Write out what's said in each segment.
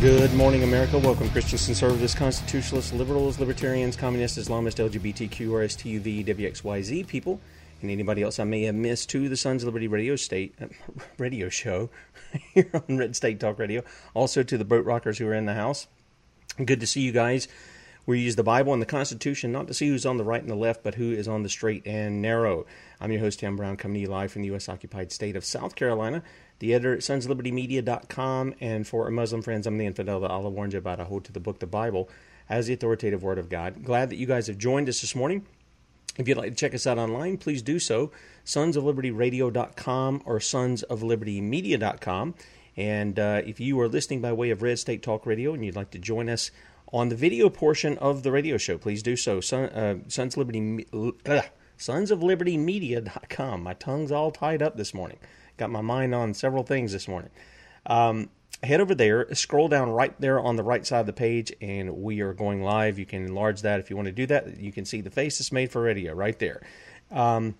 Good morning, America. Welcome, Christians, conservatives, constitutionalists, liberals, libertarians, communists, Islamists, LGBTQ, RSTUV, WXYZ people, and anybody else I may have missed to the Sons of Liberty radio state uh, radio show here on Red State Talk Radio. Also to the boat rockers who are in the house. Good to see you guys. We use the Bible and the Constitution not to see who's on the right and the left, but who is on the straight and narrow. I'm your host, Tim Brown, coming to you live from the U.S. occupied state of South Carolina the editor at sonslibertymedia.com. And for our Muslim friends, I'm the infidel that Allah warned you about. I hold to the book, the Bible, as the authoritative word of God. Glad that you guys have joined us this morning. If you'd like to check us out online, please do so. sonsoflibertyradio.com or sonsoflibertymedia.com. And uh, if you are listening by way of Red State Talk Radio and you'd like to join us on the video portion of the radio show, please do so. Son, uh, Sons, Liberty, uh. My tongue's all tied up this morning. Got my mind on several things this morning. Um, head over there, scroll down right there on the right side of the page, and we are going live. You can enlarge that if you want to do that. You can see the face that's made for radio right there. Um,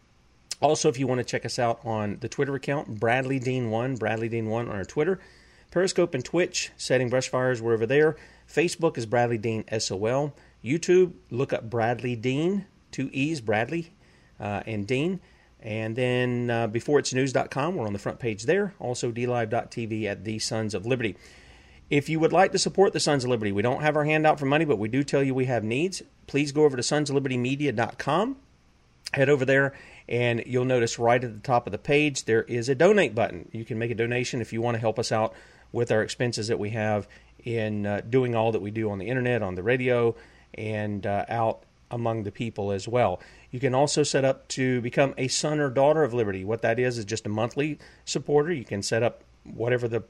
also, if you want to check us out on the Twitter account, Bradley Dean One, Bradley Dean One on our Twitter, Periscope and Twitch, setting brush fires, we're over there. Facebook is Bradley Dean SOL. YouTube, look up Bradley Dean, two E's, Bradley uh, and Dean. And then uh, beforeitsnews.com, we're on the front page there. Also, dlive.tv at the Sons of Liberty. If you would like to support the Sons of Liberty, we don't have our hand out for money, but we do tell you we have needs. Please go over to sonsoflibertymedia.com. Head over there, and you'll notice right at the top of the page there is a donate button. You can make a donation if you want to help us out with our expenses that we have in uh, doing all that we do on the internet, on the radio, and uh, out among the people as well. You can also set up to become a son or daughter of Liberty. What that is is just a monthly supporter. You can set up whatever the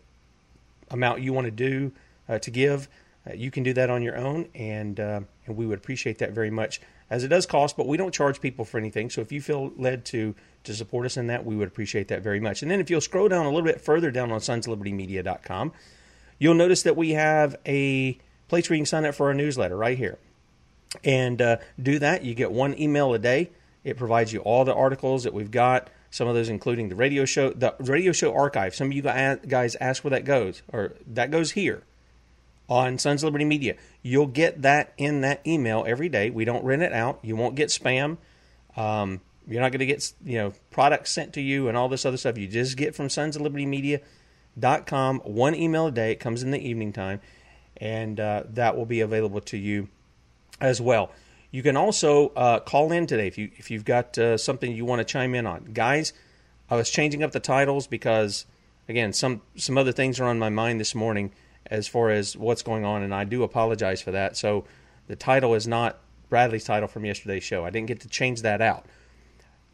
amount you want to do uh, to give. Uh, you can do that on your own, and uh, and we would appreciate that very much. As it does cost, but we don't charge people for anything. So if you feel led to to support us in that, we would appreciate that very much. And then if you'll scroll down a little bit further down on sonslibertymedia.com, you'll notice that we have a place where you can sign up for our newsletter right here and uh, do that. You get one email a day. It provides you all the articles that we've got. Some of those, including the radio show, the radio show archive. Some of you guys ask where that goes, or that goes here on Sons of Liberty Media. You'll get that in that email every day. We don't rent it out. You won't get spam. Um, you're not going to get you know products sent to you and all this other stuff. You just get from Sons of Liberty Media dot com one email a day. It comes in the evening time, and uh, that will be available to you as well. You can also uh, call in today if you if you've got uh, something you want to chime in on, guys. I was changing up the titles because again some some other things are on my mind this morning as far as what's going on, and I do apologize for that. So the title is not Bradley's title from yesterday's show. I didn't get to change that out.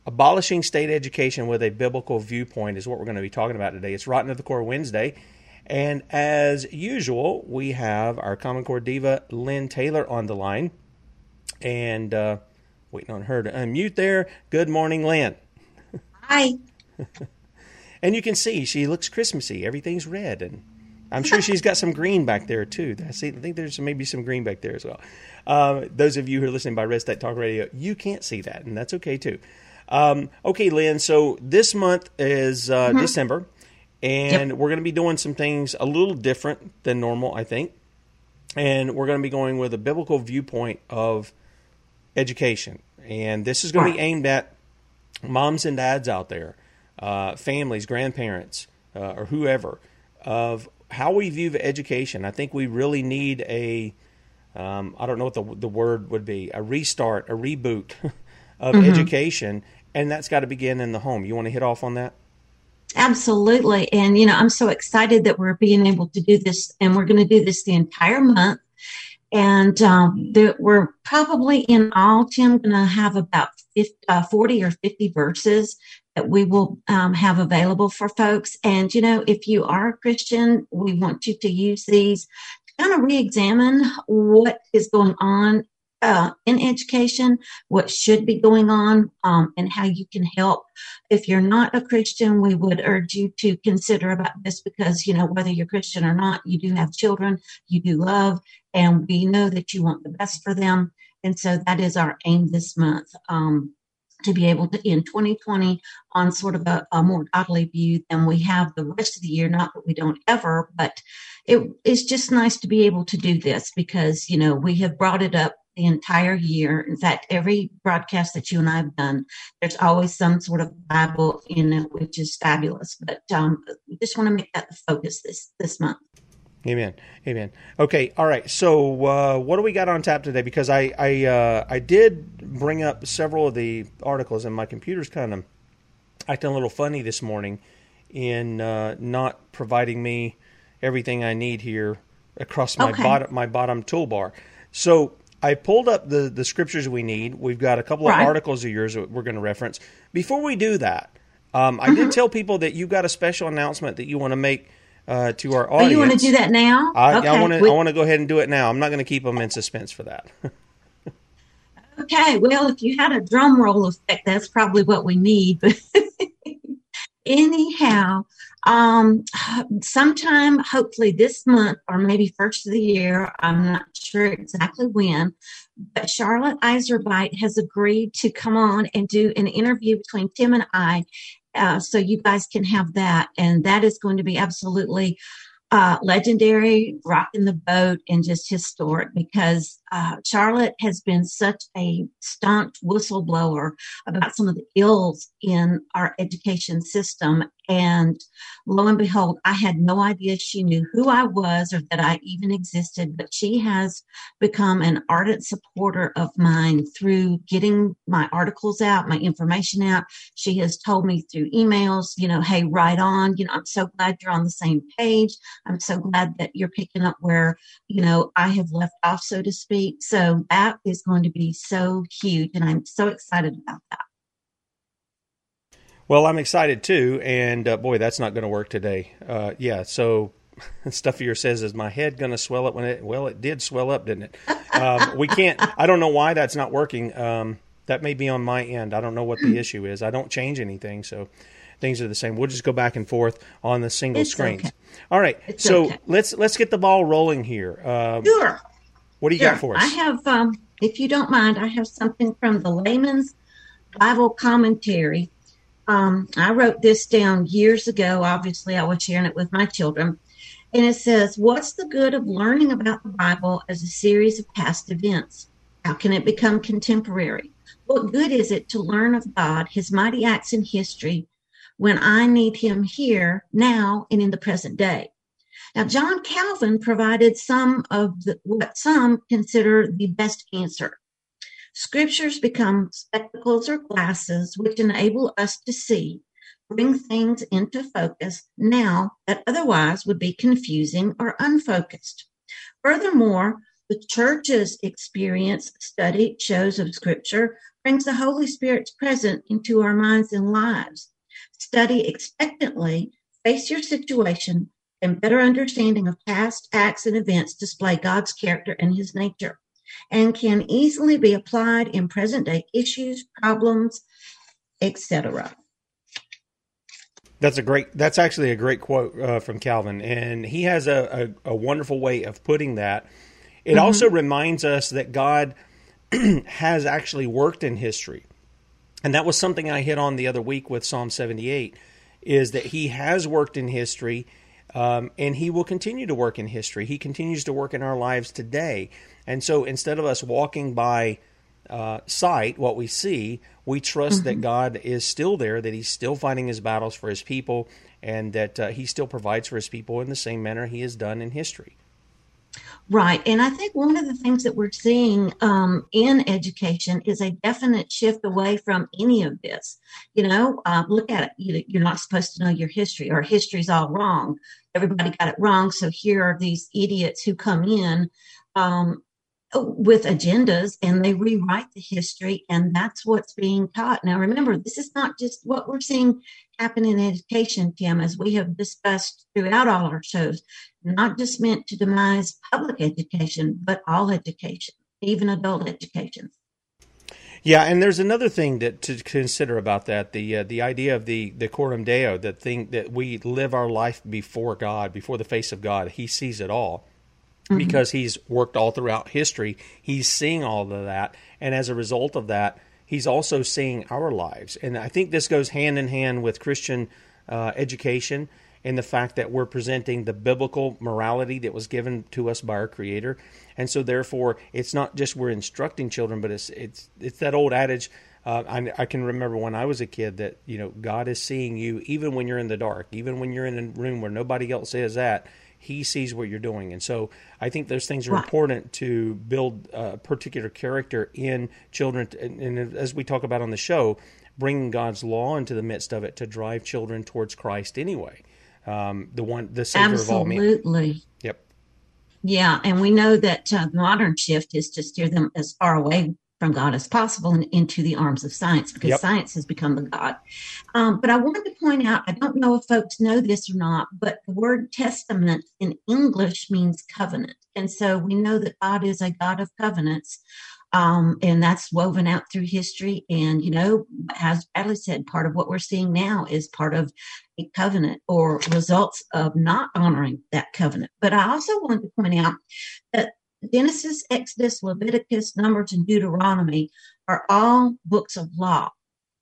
Abolishing state education with a biblical viewpoint is what we're going to be talking about today. It's Rotten to the Core Wednesday. And as usual, we have our Common Core diva, Lynne Taylor, on the line. And uh, waiting on her to unmute there. Good morning, Lynne. Hi. and you can see she looks Christmassy. Everything's red. And I'm sure she's got some green back there, too. I, see, I think there's maybe some green back there as well. Um, those of you who are listening by Red State Talk Radio, you can't see that, and that's okay, too. Um, okay, Lynne, so this month is uh, mm-hmm. December and yep. we're going to be doing some things a little different than normal, I think. And we're going to be going with a biblical viewpoint of education, and this is going to be aimed at moms and dads out there, uh, families, grandparents, uh, or whoever of how we view education. I think we really need a um, I don't know what the the word would be a restart, a reboot of mm-hmm. education, and that's got to begin in the home. You want to hit off on that? Absolutely. And, you know, I'm so excited that we're being able to do this, and we're going to do this the entire month. And um, the, we're probably in all, Tim, going to have about 50, uh, 40 or 50 verses that we will um, have available for folks. And, you know, if you are a Christian, we want you to use these to kind of re examine what is going on uh, in education, what should be going on, um, and how you can help. If you're not a Christian, we would urge you to consider about this because, you know, whether you're Christian or not, you do have children, you do love, and we know that you want the best for them. And so that is our aim this month. Um, to be able to end 2020 on sort of a, a, more godly view than we have the rest of the year. Not that we don't ever, but it is just nice to be able to do this because, you know, we have brought it up the entire year. In fact, every broadcast that you and I have done, there's always some sort of Bible in it, which is fabulous. But um, we just want to make that the focus this this month. Amen. Amen. Okay. All right. So, uh, what do we got on tap today? Because I I uh, I did bring up several of the articles, and my computer's kind of acting a little funny this morning in uh, not providing me everything I need here across my okay. bottom my bottom toolbar. So I pulled up the, the scriptures we need. We've got a couple right. of articles of yours that we're going to reference. Before we do that, um, I mm-hmm. did tell people that you got a special announcement that you want to make uh, to our audience. Oh, you want to do that now? I, okay. I want to. We- I want to go ahead and do it now. I'm not going to keep them in suspense for that. okay. Well, if you had a drum roll effect, that's probably what we need. But anyhow, um, sometime, hopefully this month or maybe first of the year, I'm not sure exactly when, but Charlotte Iserbyt has agreed to come on and do an interview between Tim and I. Uh, so you guys can have that. And that is going to be absolutely uh, legendary, rocking the boat, and just historic because uh, Charlotte has been such a staunch whistleblower about some of the ills in our education system. And lo and behold, I had no idea she knew who I was or that I even existed, but she has become an ardent supporter of mine through getting my articles out, my information out. She has told me through emails, you know, hey, right on. You know, I'm so glad you're on the same page. I'm so glad that you're picking up where, you know, I have left off, so to speak. So that is going to be so huge. And I'm so excited about that. Well, I'm excited too, and uh, boy, that's not going to work today. Uh, yeah, so stuff here says is my head going to swell up when it? Well, it did swell up, didn't it? Um, we can't. I don't know why that's not working. Um, that may be on my end. I don't know what the issue is. I don't change anything, so things are the same. We'll just go back and forth on the single it's screens. Okay. All right, it's so okay. let's let's get the ball rolling here. Um, sure. What do you sure. got for us? I have, um, if you don't mind, I have something from the Layman's Bible Commentary um, I wrote this down years ago. Obviously, I was sharing it with my children. And it says, What's the good of learning about the Bible as a series of past events? How can it become contemporary? What good is it to learn of God, his mighty acts in history, when I need him here, now, and in the present day? Now, John Calvin provided some of the, what some consider the best answer. Scriptures become spectacles or glasses which enable us to see, bring things into focus now that otherwise would be confusing or unfocused. Furthermore, the church's experience, study, shows of Scripture brings the Holy Spirit's presence into our minds and lives. Study expectantly, face your situation, and better understanding of past acts and events display God's character and his nature and can easily be applied in present day issues, problems, etc. That's a great. That's actually a great quote uh, from Calvin, and he has a, a, a, wonderful way of putting that. It mm-hmm. also reminds us that God has actually worked in history, and that was something I hit on the other week with Psalm seventy-eight. Is that He has worked in history, um, and He will continue to work in history. He continues to work in our lives today. And so instead of us walking by uh, sight, what we see, we trust mm-hmm. that God is still there, that He's still fighting His battles for His people, and that uh, He still provides for His people in the same manner He has done in history. Right. And I think one of the things that we're seeing um, in education is a definite shift away from any of this. You know, uh, look at it. You, you're not supposed to know your history, or history's all wrong. Everybody got it wrong. So here are these idiots who come in um, with agendas and they rewrite the history and that's what's being taught now remember this is not just what we're seeing happen in education tim as we have discussed throughout all our shows not just meant to demise public education but all education even adult education yeah, and there's another thing that to consider about that the uh, the idea of the the coram deo, that thing that we live our life before God, before the face of God. He sees it all, mm-hmm. because he's worked all throughout history. He's seeing all of that, and as a result of that, he's also seeing our lives. And I think this goes hand in hand with Christian uh, education and the fact that we're presenting the biblical morality that was given to us by our Creator. And so, therefore, it's not just we're instructing children, but it's it's it's that old adage. Uh, I, I, can remember when I was a kid that you know God is seeing you even when you're in the dark, even when you're in a room where nobody else is at he sees what you're doing. And so I think those things are important to build a particular character in children. And, and, as we talk about on the show, bringing God's law into the midst of it to drive children towards Christ anyway. Um, the one, the Savior Absolutely. of all men. Absolutely. Yep. Yeah, and we know that uh, the modern shift is to steer them as far away from God as possible and into the arms of science because yep. science has become the God. Um, but I wanted to point out I don't know if folks know this or not, but the word testament in English means covenant. And so we know that God is a God of covenants. Um, and that's woven out through history. And, you know, as Bradley said, part of what we're seeing now is part of a covenant or results of not honoring that covenant. But I also wanted to point out that Genesis, Exodus, Leviticus, Numbers, and Deuteronomy are all books of law.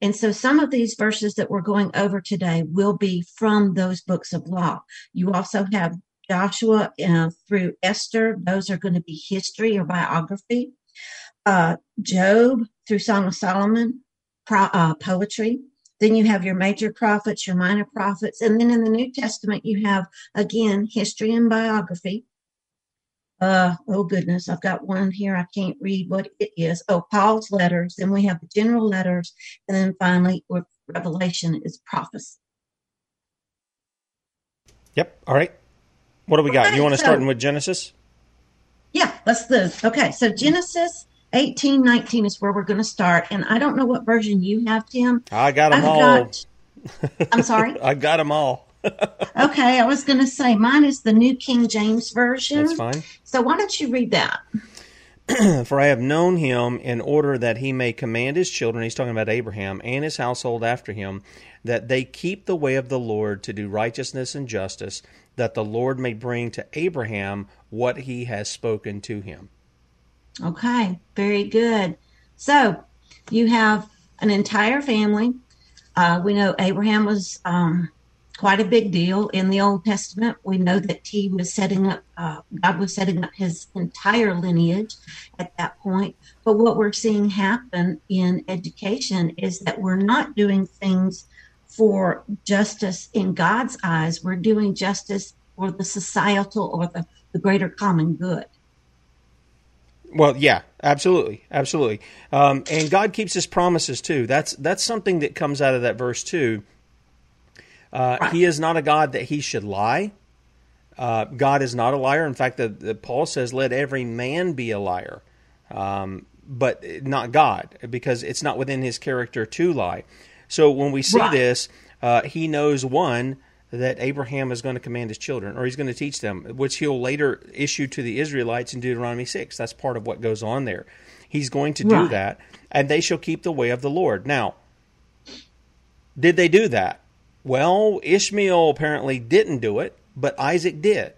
And so some of these verses that we're going over today will be from those books of law. You also have Joshua uh, through Esther, those are going to be history or biography. Uh, Job through Song of Solomon, pro, uh, poetry. Then you have your major prophets, your minor prophets. And then in the New Testament, you have again history and biography. Uh, oh goodness, I've got one here. I can't read what it is. Oh, Paul's letters. Then we have the general letters, and then finally, with Revelation is prophecy. Yep. All right. What do we got? You want to so, start with Genesis? Yeah, let's do. Okay, so Genesis eighteen nineteen is where we're going to start, and I don't know what version you have, Tim. I got them I've all. Got, I'm sorry. I got them all okay, I was going to say mine is the New King James Version. That's fine. So why don't you read that? For I have known him in order that he may command his children, he's talking about Abraham, and his household after him, that they keep the way of the Lord to do righteousness and justice, that the Lord may bring to Abraham what he has spoken to him. Okay, very good. So you have an entire family. Uh, we know Abraham was um, quite a big deal in the Old Testament. We know that he was setting up, uh, God was setting up his entire lineage at that point. But what we're seeing happen in education is that we're not doing things for justice in God's eyes, we're doing justice for the societal or the, the greater common good. Well, yeah, absolutely, absolutely, um, and God keeps His promises too. That's that's something that comes out of that verse too uh. He is not a God that he should lie. Uh, God is not a liar. In fact, the, the, Paul says, "Let every man be a liar," um, but not God, because it's not within his character to lie. So when we see right. this, uh, he knows one that Abraham is going to command his children, or he's going to teach them, which he'll later issue to the Israelites in Deuteronomy six. That's part of what goes on there. He's going to do that, and they shall keep the way of the Lord. Now, did they do that? Well, Ishmael apparently didn't do it, but Isaac did.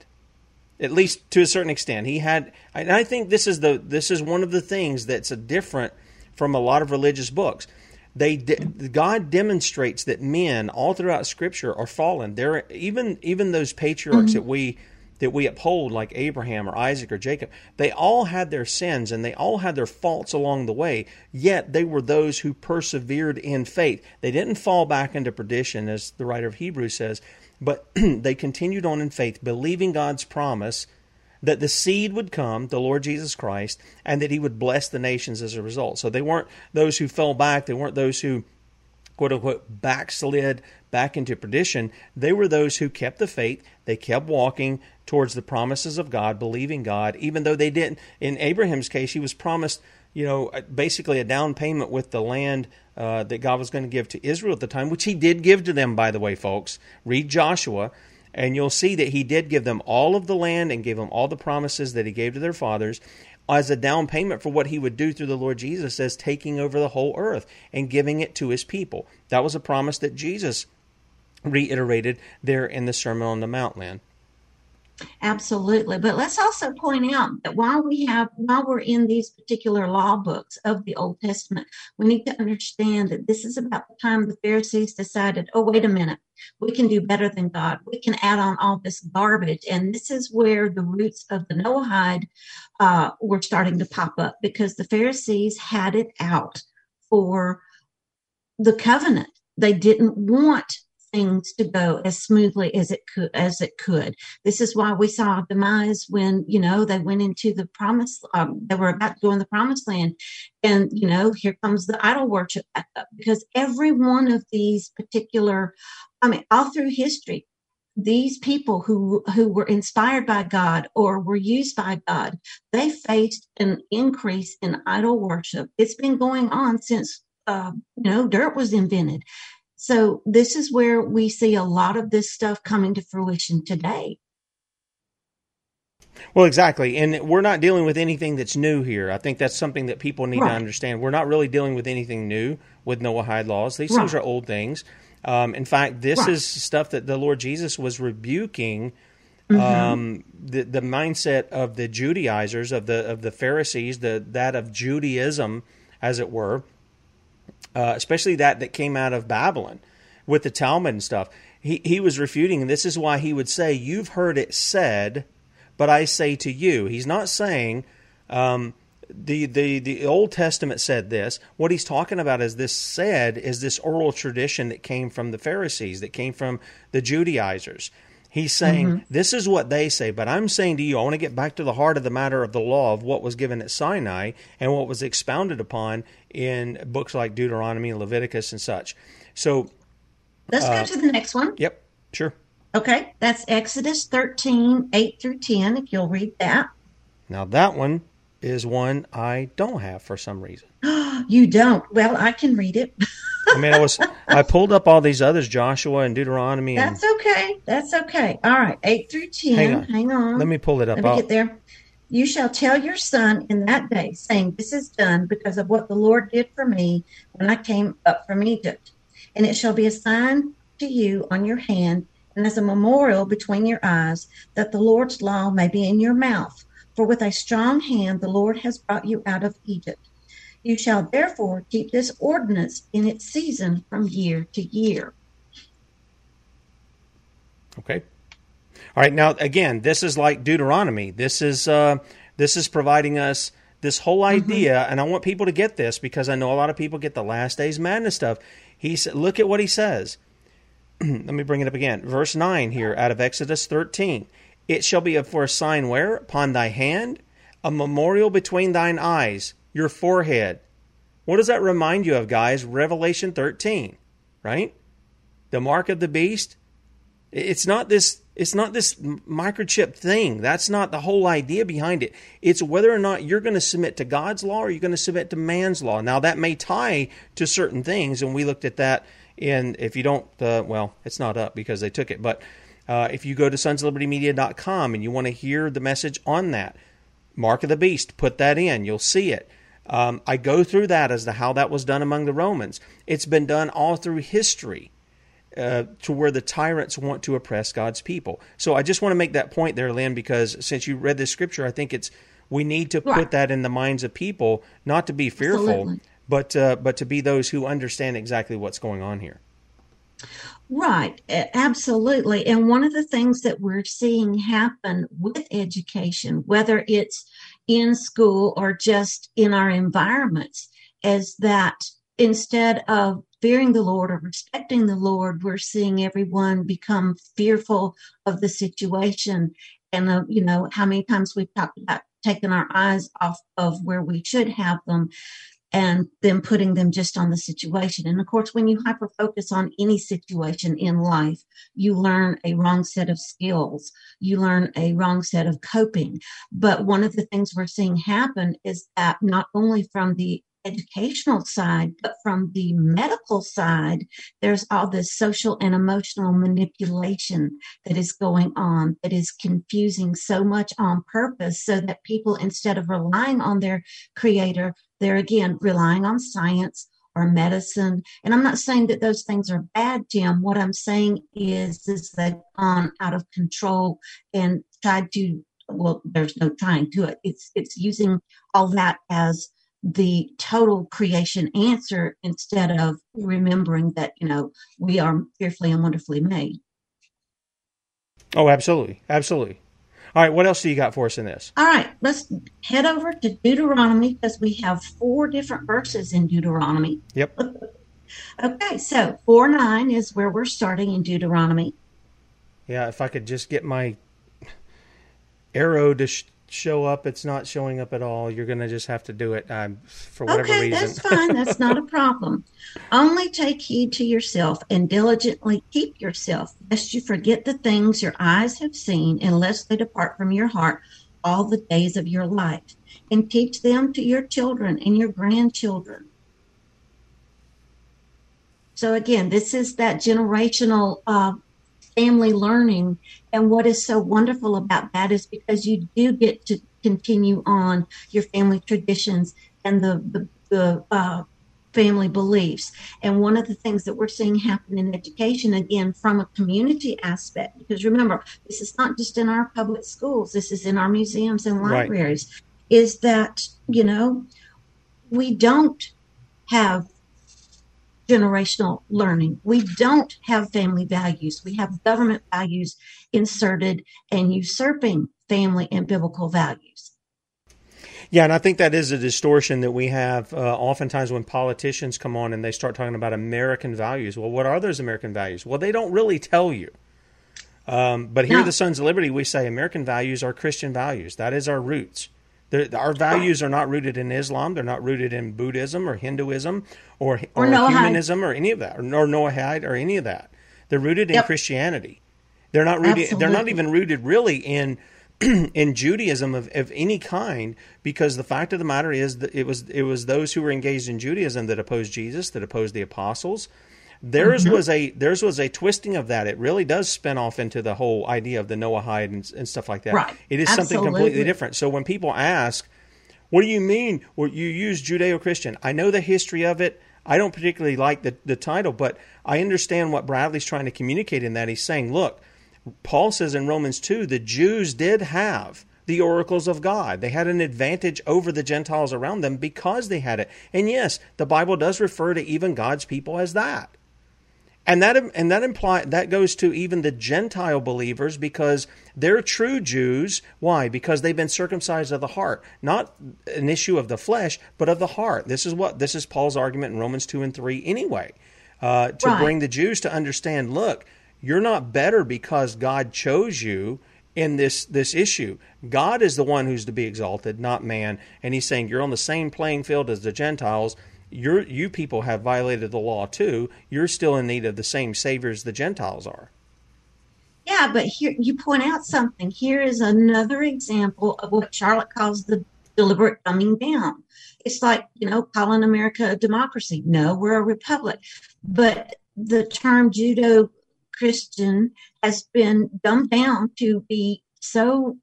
At least to a certain extent. He had and I think this is the this is one of the things that's different from a lot of religious books. They God demonstrates that men all throughout scripture are fallen. There even even those patriarchs mm-hmm. that we that we uphold, like Abraham or Isaac or Jacob, they all had their sins and they all had their faults along the way, yet they were those who persevered in faith. They didn't fall back into perdition, as the writer of Hebrews says. but they continued on in faith, believing God's promise that the seed would come, the Lord Jesus Christ, and that he would bless the nations as a result. So they weren't those who fell back, they weren't those who quote unquote backslid back into perdition. They were those who kept the faith, they kept walking towards the promises of God, believing God, even though they didn't. In Abraham's case, he was promised, you know, basically a down payment with the land uh, that God was going to give to Israel at the time, which he did give to them, by the way, folks. Read Joshua and you'll see that he did give them all of the land and gave them all the promises that he gave to their fathers as a down payment for what he would do through the Lord Jesus as taking over the whole earth and giving it to his people. That was a promise that Jesus reiterated there in the Sermon on the Mount land. Absolutely. But let's also point out that while we have, while we're in these particular law books of the Old Testament, we need to understand that this is about the time the Pharisees decided, oh, wait a minute, we can do better than God. We can add on all this garbage. And this is where the roots of the Noahide uh, were starting to pop up because the Pharisees had it out for the covenant. They didn't want things to go as smoothly as it could as it could. This is why we saw demise when you know they went into the promise. Um, they were about to go in the promised land, and you know here comes the idol worship because every one of these particular, I mean, all through history, these people who who were inspired by God or were used by God, they faced an increase in idol worship. It's been going on since uh, you know dirt was invented. So this is where we see a lot of this stuff coming to fruition today. Well, exactly. And we're not dealing with anything that's new here. I think that's something that people need right. to understand. We're not really dealing with anything new with Noahide laws. These right. things are old things. Um, in fact, this right. is stuff that the Lord Jesus was rebuking mm-hmm. um, the, the mindset of the Judaizers, of the of the Pharisees, the that of Judaism, as it were, uh, especially that that came out of Babylon with the Talmud and stuff. He, he was refuting, and this is why he would say, You've heard it said, but I say to you. He's not saying, um, the, the, the Old Testament said this. What he's talking about is this said is this oral tradition that came from the Pharisees, that came from the Judaizers. He's saying, mm-hmm. This is what they say, but I'm saying to you, I want to get back to the heart of the matter of the law of what was given at Sinai and what was expounded upon in books like Deuteronomy and Leviticus and such. So let's uh, go to the next one. Yep, sure. Okay, that's Exodus 13, 8 through 10, if you'll read that. Now, that one is one I don't have for some reason. you don't? Well, I can read it. I mean, I was I pulled up all these others, Joshua and Deuteronomy. And, That's okay. That's okay. All right, eight through ten. Hang on. Hang on. Let me pull it up. Let me get there. You shall tell your son in that day, saying, This is done because of what the Lord did for me when I came up from Egypt. And it shall be a sign to you on your hand and as a memorial between your eyes, that the Lord's law may be in your mouth. For with a strong hand the Lord has brought you out of Egypt. You shall therefore keep this ordinance in its season from year to year. Okay. All right. Now, again, this is like Deuteronomy. This is uh, this is providing us this whole mm-hmm. idea, mm-hmm. and I want people to get this because I know a lot of people get the last days madness stuff. He said, look at what he says. Let me bring it up again. Verse nine here out of Exodus thirteen. It shall be for a sign where upon thy hand, a memorial between thine eyes your forehead. What does that remind you of, guys? Revelation 13, right? The mark of the beast. It's not this it's not this microchip thing. That's not the whole idea behind it. It's whether or not you're going to submit to God's law or you're going to submit to man's law. Now that may tie to certain things, and we looked at that in. If you don't, uh, well, it's not up because they took it. But uh, if you go to sonslibertymedia.com and you want to hear the message on that, mark of the beast, put that in. You'll see it. Um, I go through that as to how that was done among the Romans. It's been done all through history uh, to where the tyrants want to oppress God's people. So I just want to make that point there, Lynne, because since you read this scripture, I think it's we need to put that in the minds of people, not to be fearful, Absolutely. but uh, but to be those who understand exactly what's going on here. Right, absolutely. And one of the things that we're seeing happen with education, whether it's in school or just in our environments is that instead of fearing the Lord or respecting the Lord, we're seeing everyone become fearful of the situation. And, uh, you know, how many times we've talked about taking our eyes off of where we should have them and then putting them just on the situation. And of course, when you hyper focus on any situation in life, you learn a wrong set of skills. You learn a wrong set of coping. But one of the things we're seeing happen is that not only from the educational side, but from the medical side, there's all this social and emotional manipulation that is going on that is confusing so much on purpose so that people, instead of relying on their creator, they're again relying on science or medicine. And I'm not saying that those things are bad, Tim. What I'm saying is, is they've gone out of control and tried to well, there's no trying to it. It's it's using all that as the total creation answer instead of remembering that you know we are fearfully and wonderfully made oh absolutely absolutely all right what else do you got for us in this? All right let's head over to deuteronomy because we have four different verses in deuteronomy. Yep. Okay so 4 9 is where we're starting in deuteronomy. Yeah if i could just get my arrow to sh- show up, it's not showing up at all. You're going to just have to do it um, for whatever okay, reason. that's fine. That's not a problem. Only take heed to yourself and diligently keep yourself, lest you forget the things your eyes have seen, and lest they depart from your heart all the days of your life, and teach them to your children and your grandchildren. So again, this is that generational uh, family learning. And what is so wonderful about that is because you do get to continue on your family traditions and the, the, the uh, family beliefs. And one of the things that we're seeing happen in education, again, from a community aspect, because remember, this is not just in our public schools, this is in our museums and libraries, right. is that, you know, we don't have generational learning. We don't have family values. We have government values inserted and usurping family and biblical values. Yeah, and I think that is a distortion that we have uh, oftentimes when politicians come on and they start talking about American values. Well, what are those American values? Well, they don't really tell you. Um, but here, no. the Sons of Liberty, we say American values are Christian values. That is our roots. Our values are not rooted in Islam. They're not rooted in Buddhism or Hinduism or, or, or humanism or any of that, or, or Noahide or any of that. They're rooted in yep. Christianity. They're not rooted. Absolutely. They're not even rooted really in in Judaism of, of any kind, because the fact of the matter is that it was it was those who were engaged in Judaism that opposed Jesus, that opposed the apostles, Theirs mm-hmm. was a theirs was a twisting of that. It really does spin off into the whole idea of the Noahide and, and stuff like that. Right. It is Absolutely. something completely different. So when people ask, "What do you mean? Well, you use Judeo-Christian?" I know the history of it. I don't particularly like the, the title, but I understand what Bradley's trying to communicate in that he's saying, look, Paul says in Romans 2, the Jews did have the oracles of God. They had an advantage over the Gentiles around them because they had it. And yes, the Bible does refer to even God's people as that. And that and that imply that goes to even the Gentile believers because they're true Jews. Why? Because they've been circumcised of the heart, not an issue of the flesh, but of the heart. This is what this is Paul's argument in Romans two and three. Anyway, uh, to right. bring the Jews to understand, look, you're not better because God chose you in this this issue. God is the one who's to be exalted, not man. And He's saying you're on the same playing field as the Gentiles you're, you people have violated the law too. You're still in need of the same Savior as the Gentiles are. Yeah, but here you point out something. Here is another example of what Charlotte calls the deliberate dumbing down. It's like, you know, calling America a democracy. No, we're a republic. But the term Judeo Christian has been dumbed down to be so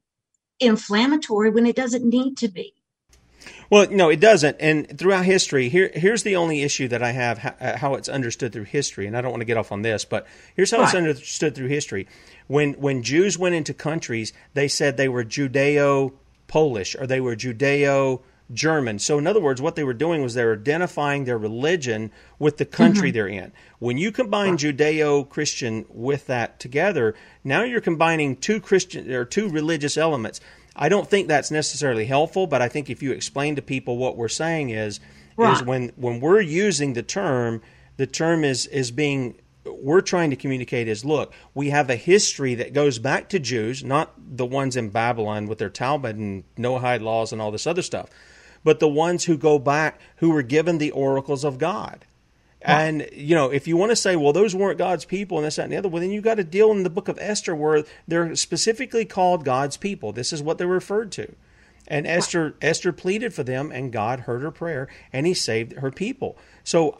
inflammatory when it doesn't need to be. Well, no, it doesn't. And throughout history, here here's the only issue that I have how, uh, how it's understood through history. And I don't want to get off on this, but here's how right. it's understood through history. When when Jews went into countries, they said they were Judeo Polish or they were Judeo German. So, in other words, what they were doing was they were identifying their religion with the country mm-hmm. they're in. When you combine right. Judeo Christian with that together, now you're combining two Christian or two religious elements. I don't think that's necessarily helpful, but I think if you explain to people what we're saying is right. is when when we're using the term the term is is being we're trying to communicate is look, we have a history that goes back to Jews, not the ones in Babylon with their Talmud and Noahide laws and all this other stuff, but the ones who go back who were given the oracles of God. And you know, if you want to say, well, those weren't God's people and this, that, and the other, well, then you got to deal in the book of Esther where they're specifically called God's people. This is what they're referred to. And Esther Esther pleaded for them, and God heard her prayer, and He saved her people. So,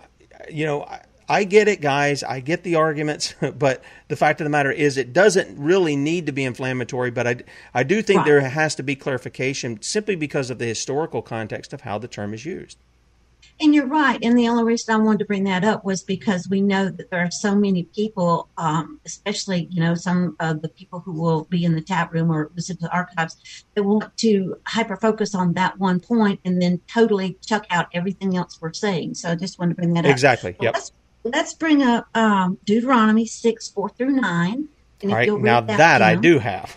you know, I, I get it, guys. I get the arguments, but the fact of the matter is, it doesn't really need to be inflammatory. But I, I do think Right. there has to be clarification simply because of the historical context of how the term is used. And you're right. And the only reason I wanted to bring that up was because we know that there are so many people, um, especially, you know, some of the people who will be in the chat room or listen to the archives that want to hyper focus on that one point and then totally chuck out everything else we're saying. So I just wanted to bring that up. Exactly. Yep. Let's, let's bring up um, Deuteronomy 6, 4 through 9. And All right, now that, I do have.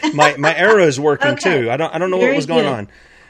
my my arrow is working Okay. too. I don't I don't know what was going good. on.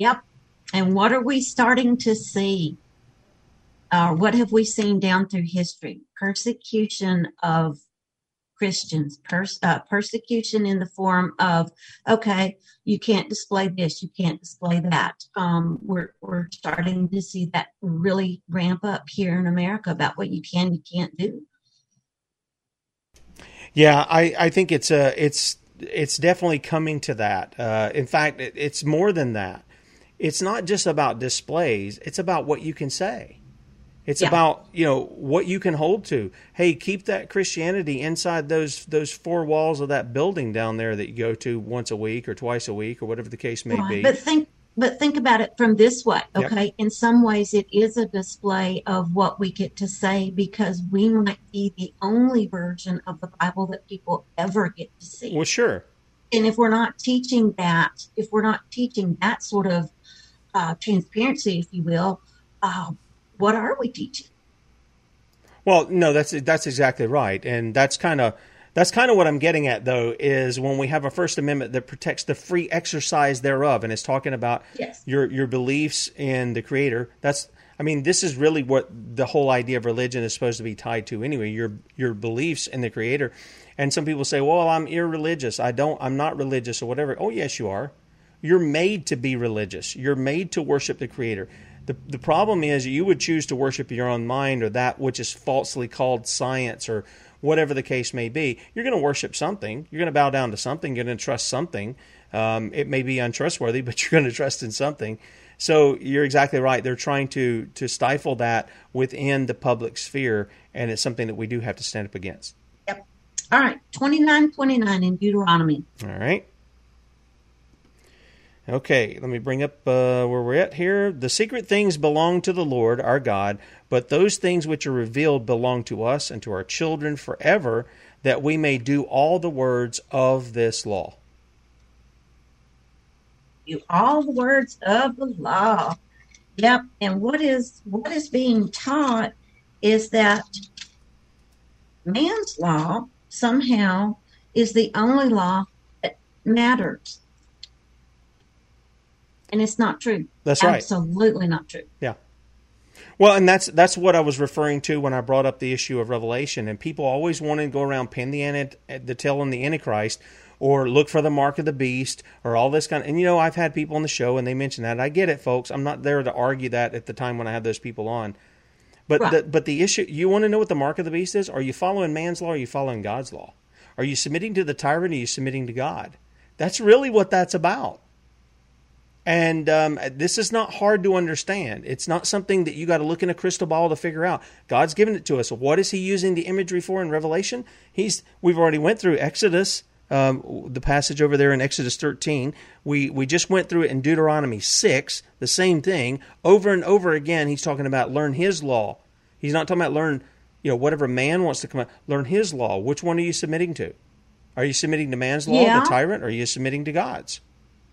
Yep. And what are we starting to see? Uh, what have we seen down through history? Persecution of Christians, pers- uh, persecution in the form of, okay, you can't display this, you can't display that. Um, we're, we're starting to see that really ramp up here in America about what you can, you can't do. Yeah, I, I think it's a it's it's definitely coming to that. Uh, in fact, it, it's more than that. It's not just about displays. It's about what you can say. It's Yeah. about you know what you can hold to. Hey, keep that Christianity inside those those four walls of that building down there that you go to once a week or twice a week or whatever the case may Right. be. But think, but think about it from this way, Yep. okay? In some ways, it is a display of what we get to say because we might be the only version of the Bible that people ever get to see. well, sure. And if we're not teaching that, if we're not teaching that sort of uh, transparency, if you will, uh, what are we teaching? Well, no, that's that's exactly right, and that's kind of that's kind of what I'm getting at, though, is when we have a First Amendment that protects the free exercise thereof, and it's talking about Yes. your your beliefs in the Creator. That's, I mean, this is really what the whole idea of religion is supposed to be tied to, anyway. Your your beliefs in the Creator, and some people say, "Well, I'm irreligious. I don't. I'm not religious, or whatever." Oh, yes, you are. You're made to be religious. You're made to worship the Creator. The, the problem is you would choose to worship your own mind or that which is falsely called science or whatever the case may be. You're going to worship something. You're going to bow down to something. You're going to trust something. Um, it may be untrustworthy, but you're going to trust in something. So you're exactly right. They're trying to to stifle that within the public sphere, and it's something that we do have to stand up against. Yep. All right, 29 29 in Deuteronomy. All right. Okay, let me bring up uh, where we're at here. The secret things belong to the Lord our God, but those things which are revealed belong to us and to our children forever, that we may do all the words of this law. you all the words of the law. Yep. And what is what is being taught is that man's law somehow is the only law that matters. And it's not true. That's right. Absolutely not true. Yeah. Well, and that's that's what I was referring to when I brought up the issue of Revelation. And people always want to go around pin the anti- the tail on the Antichrist, or look for the mark of the beast, or all this kind. Of, and you know, I've had people on the show and they mention that. I get it, folks. I'm not there to argue that at the time when I have those people on. But Right. the, but the issue you want to know what the mark of the beast is? Are you following man's law? Or are you following God's law? Are you submitting to the tyrant? Or are you submitting to God? That's really what that's about. And um, this is not hard to understand. It's not something that you got to look in a crystal ball to figure out. God's given it to us. What is He using the imagery for in Revelation? He's we've already went through Exodus, um, the passage over there in Exodus 13. We we just went through it in Deuteronomy 6. The same thing over and over again. He's talking about learn His law, He's not talking about learn, you know, whatever man wants to come out, learn his law. Which one are you submitting to? Are you submitting to man's law, Yeah. the tyrant, or are you submitting to God's?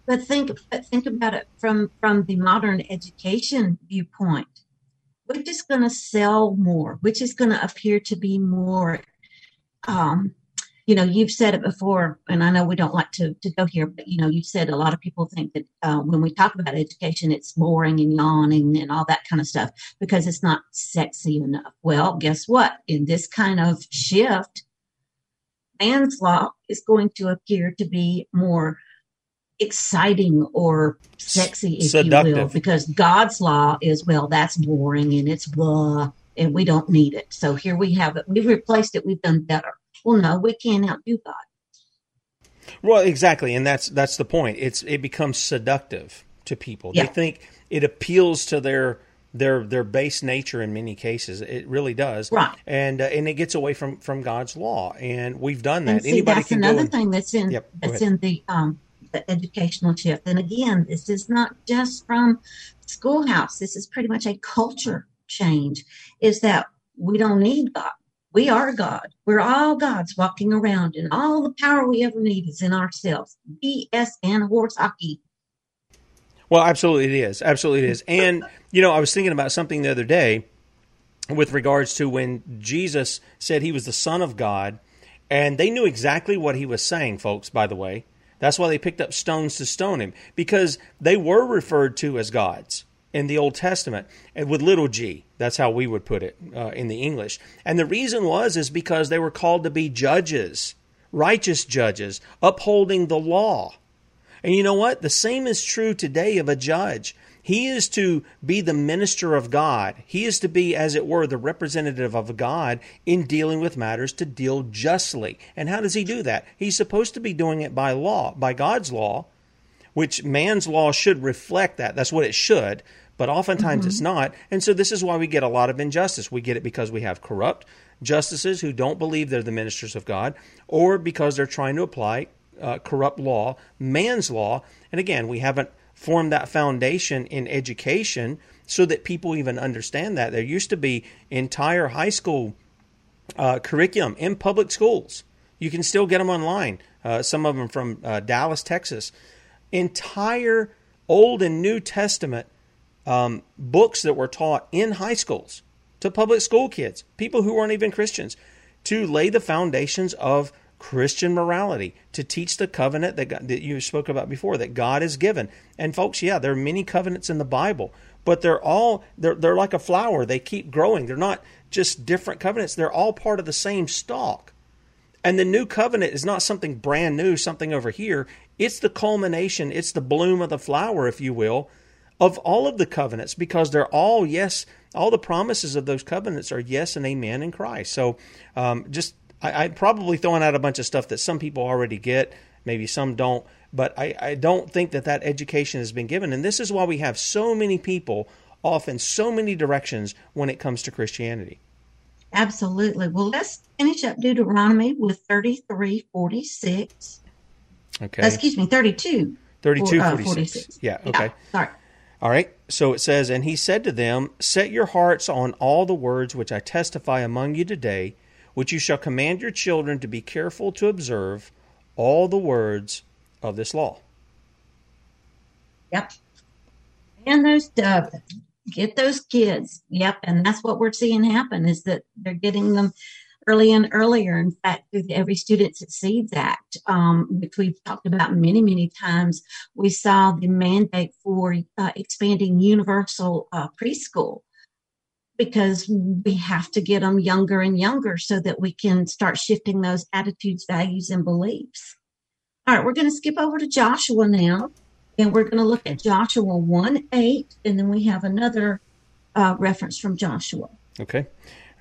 But think, but think about it from from the modern education viewpoint. Which is going to sell more? Which is going to appear to be more? Um, you know, you've said it before, and I know we don't like to to go here, but you know, you said a lot of people think that uh, when we talk about education, it's boring and yawning and all that kind of stuff because it's not sexy enough. Well, guess what? In this kind of shift, man's law is going to appear to be more exciting or sexy, if you will, because God's law is well, that's boring and it's blah, and we don't need it. So here we have it. We've replaced it. We've done better. Well, no, we can't outdo God. Well, exactly, and that's that's the point. It's it becomes seductive to people. Yeah. They think it appeals to their their their base nature in many cases. It really does, Right. And uh, and it gets away from from God's law, and we've done that. And see, Anybody that's another and- thing that's in Yep, that's in the um the educational shift. And again, this is not just from schoolhouse. This is pretty much a culture change. Is that we don't need God. We are God. We're all gods walking around, and all the power we ever need is in ourselves. BS and horse hockey. Well, absolutely it is. Absolutely it is. And you know, I was thinking about something the other day with regards to when Jesus said he was the son of God, and they knew exactly what he was saying, folks, by the way. That's why they picked up stones to stone him because they were referred to as gods in the Old Testament and with little g. That's how we would put it uh, in the English. And the reason was is because they were called to be judges, righteous judges, upholding the law. And you know what? The same is true today of a judge. He is to be the minister of God. He is to be, as it were, the representative of God in dealing with matters to deal justly. And how does he do that? He's supposed to be doing it by law, by God's law, which man's law should reflect that. That's what it should, but oftentimes it's not. And so this is why we get a lot of injustice. We get it because we have corrupt justices who don't believe they're the ministers of God, or because they're trying to apply uh, corrupt law, man's law. And again, we haven't formed that foundation in education so that people even understand that. There used to be entire high school uh, curriculum in public schools. You can still get them online. Uh, some of them from uh, Dallas, Texas. Entire Old and New Testament um, books that were taught in high schools to public school kids, people who weren't even Christians, to lay the foundations of Christian morality, to teach the covenant that, God, that you spoke about before, that God has given. And folks, yeah, there are many covenants in the Bible, but they're all they're they're like a flower. They keep growing. They're not just different covenants. They're all part of the same stalk. And the new covenant is not something brand new, something over here. It's the culmination, it's the bloom of the flower, if you will, of all of the covenants because they're all yes, all the promises of those covenants are yes and amen in Christ. So um, just, I, I'm probably throwing out a bunch of stuff that some people already get, maybe some don't, but I, I don't think that that education has been given. And this is why we have so many people off in so many directions when it comes to Christianity. Absolutely. Well, let's finish up Deuteronomy with thirty-three forty-six. Okay. Uh, excuse me, thirty-two. 32, uh, 46. 46. Yeah, okay. Sorry. All right. So it says, And he said to them, Set your hearts on all the words which I testify among you today, which you shall command your children to be careful to observe all the words of this law. Yep. And those get those kids. Yep. And that's what we're seeing happen is that they're getting them early and earlier. In fact, through the Every Student Succeeds Act, um, which we've talked about many, many times, we saw the mandate for uh, expanding universal uh, preschool because we have to get them younger and younger so that we can start shifting those attitudes, values, and beliefs. All right, we're going to skip over to Joshua now, and we're going to look at Joshua 1 8, and then we have another uh, reference from Joshua. Okay.